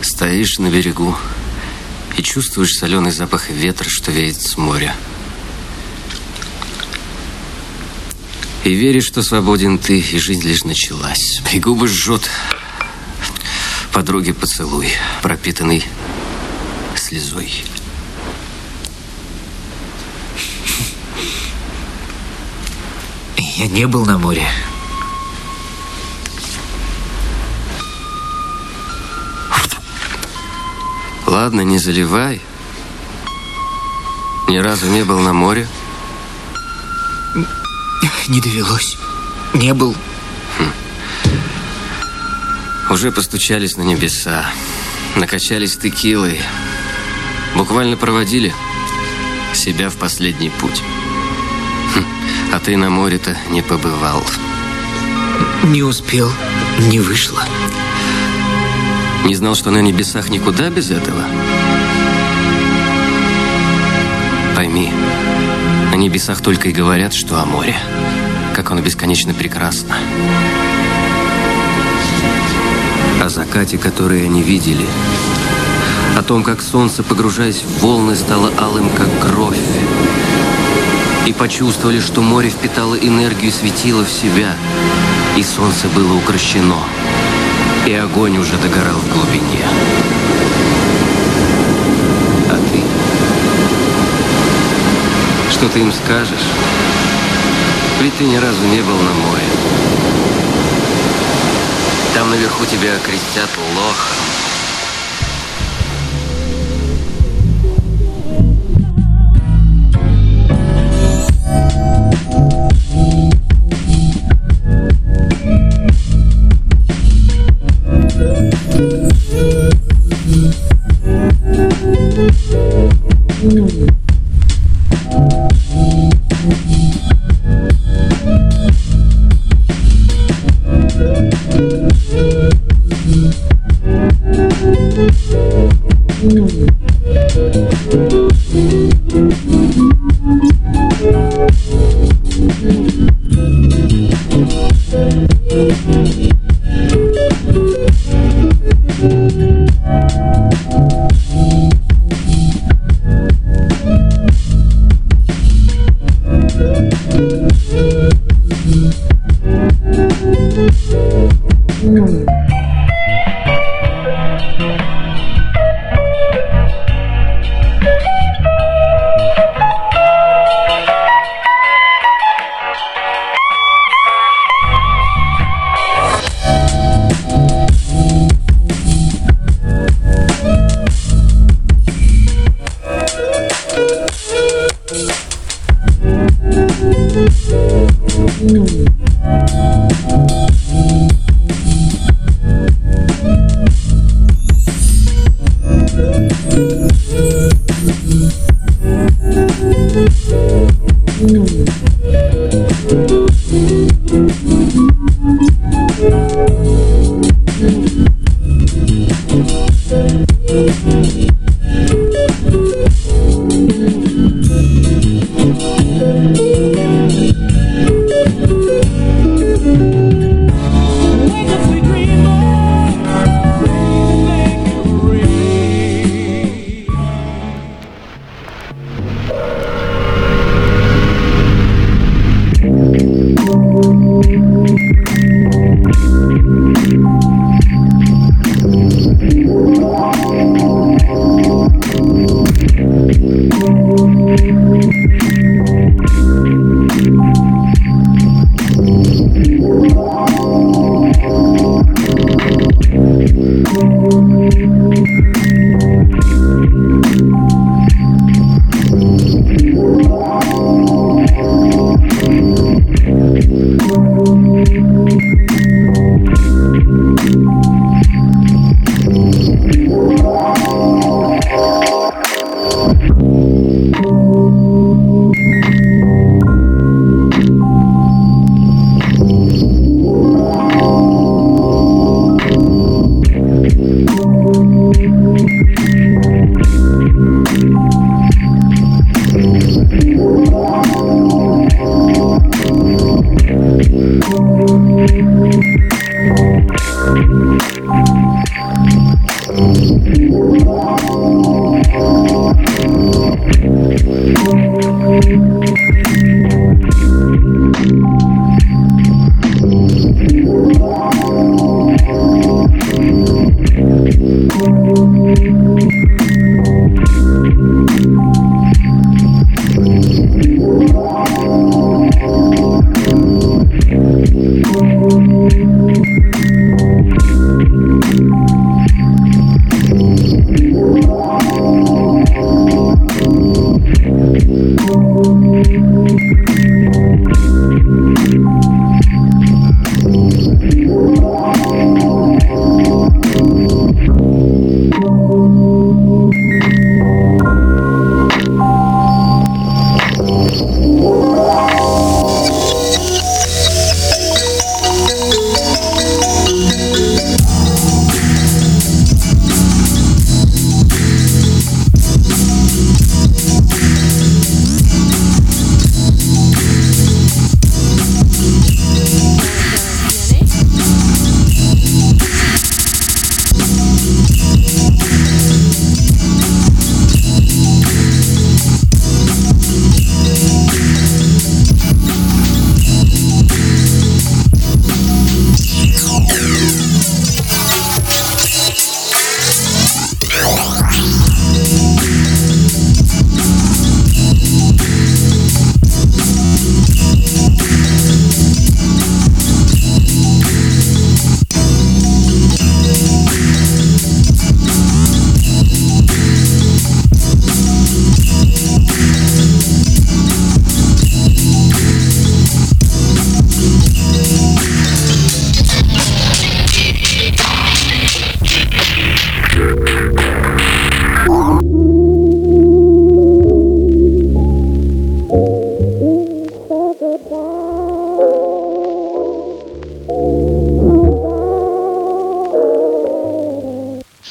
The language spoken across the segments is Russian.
Стоишь на берегу и чувствуешь соленый запах ветра, что веет с моря. И веришь, что свободен ты, и жизнь лишь началась. И губы жжет подруге поцелуй, пропитанный слезой. Я не был на море. Ладно, не заливай. Ни разу не был на море. Не довелось. Не был. Уже постучались на небеса. Накачались текилой. Буквально проводили себя в последний путь. Хм, А ты на море-то не побывал. Не успел. Не вышло. Не знал, что на небесах никуда без этого? Пойми, на небесах только и говорят, что о море. Как оно бесконечно прекрасно. О закате, который они видели. О том, как солнце, погружаясь в волны, стало алым, как кровь. И почувствовали, что море впитало энергию и светило в себя. И солнце было укращено. И огонь уже догорал в глубине. А ты? Что ты им скажешь? Ведь ты ни разу не был на море. Там наверху тебя крестят лохом.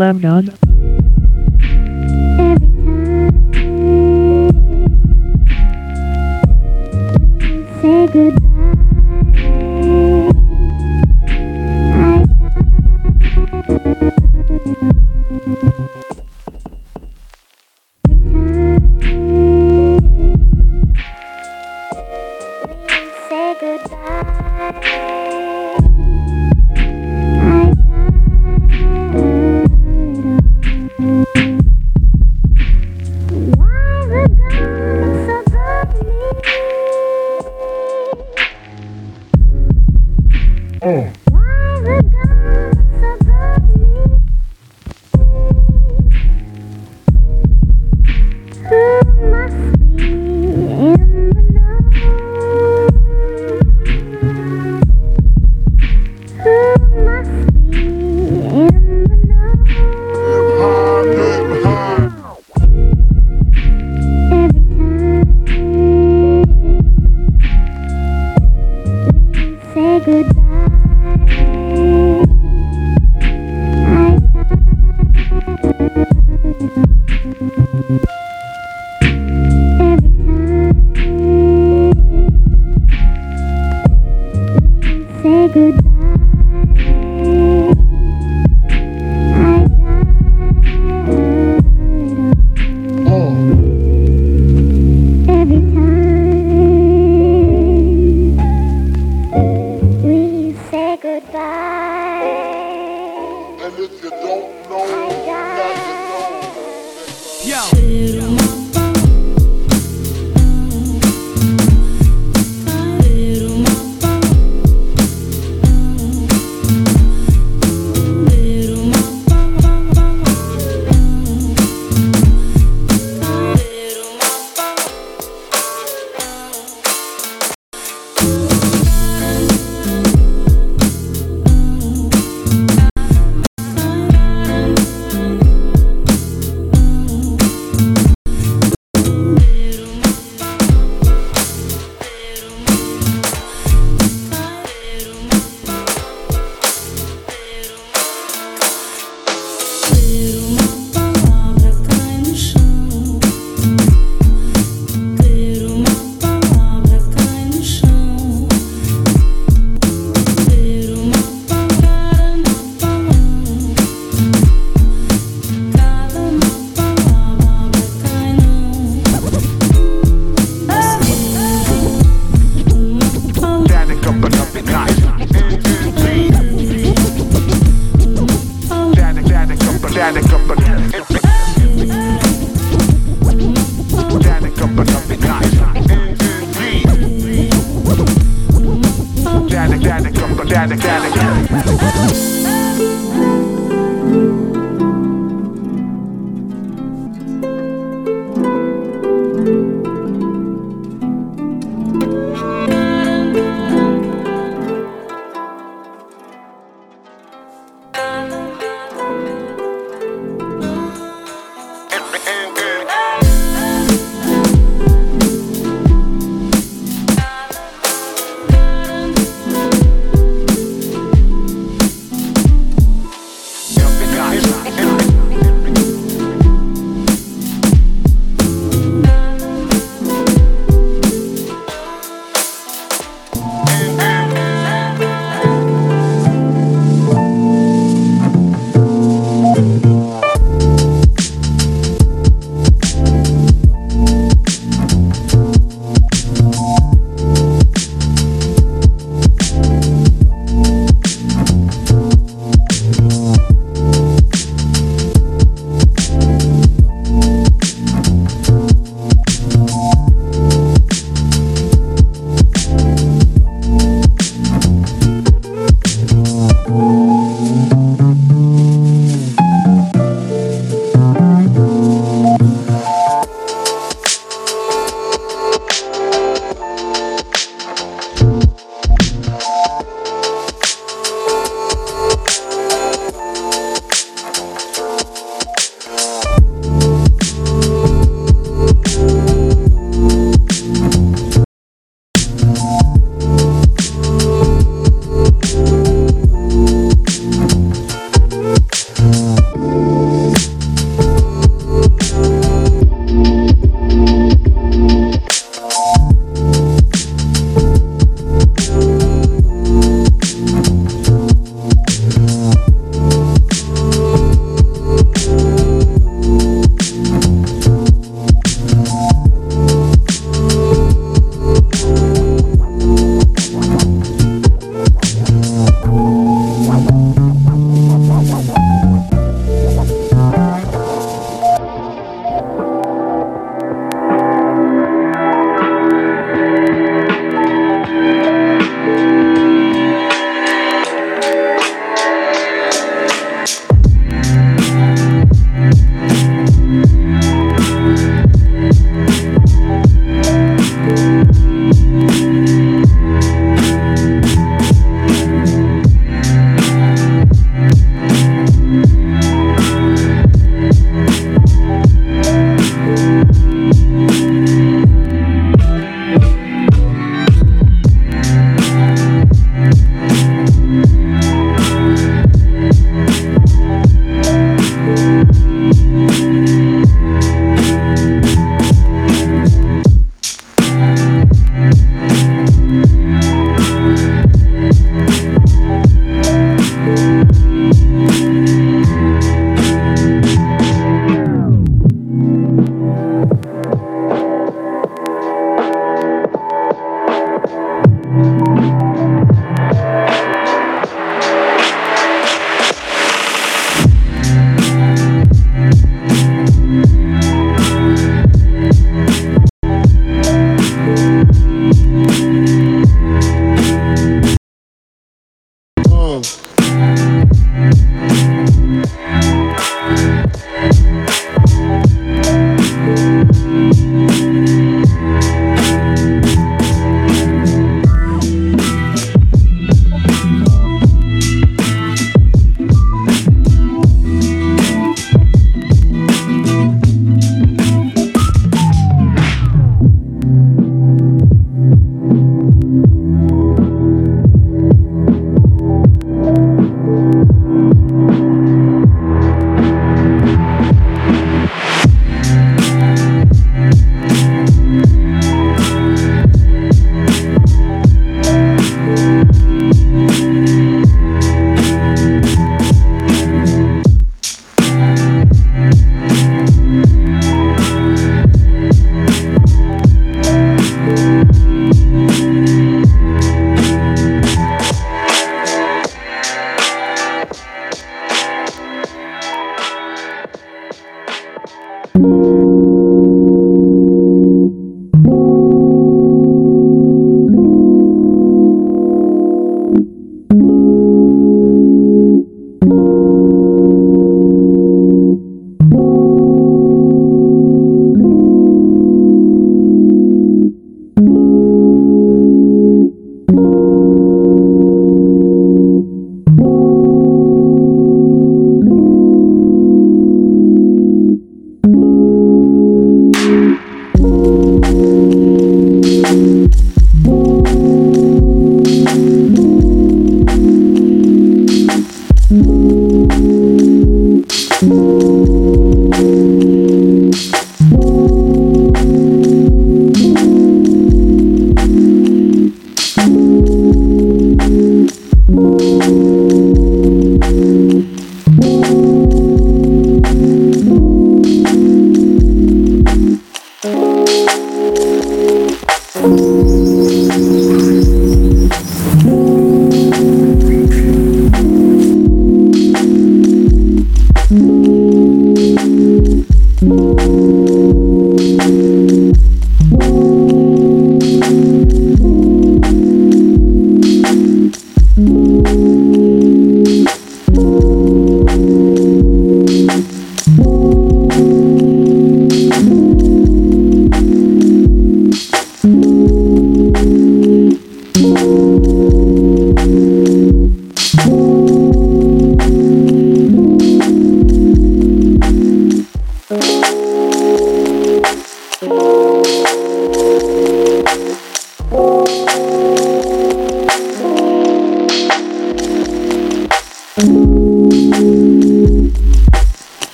Slam None.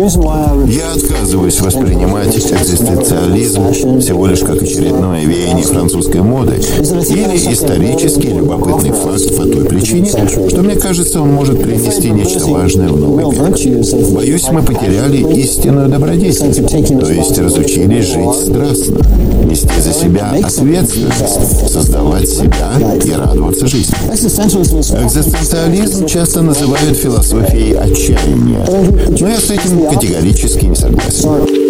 Я отказываюсь воспринимать экзистенциализм всего лишь как очередное веяние французской моды или исторический любопытный факт по той причине, что мне кажется, он может принести нечто важное в новый век. Боюсь, мы потеряли истинную добродетель, то есть разучились жить страстно, нести за себя ответственность, создавать себя и радоваться жизни. Экзистенциализм часто называют философией отчаяния, но я с этим категорически не согласен.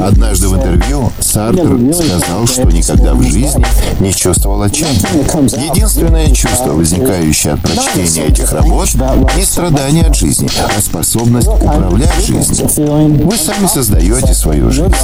Однажды в интервью Сартр сказал, что никогда в жизни не чувствовал отчаяния. Единственное чувство, возникающее от прочтения этих работ, не страдание от жизни, а способность управлять жизнью. Вы сами создаете свою жизнь.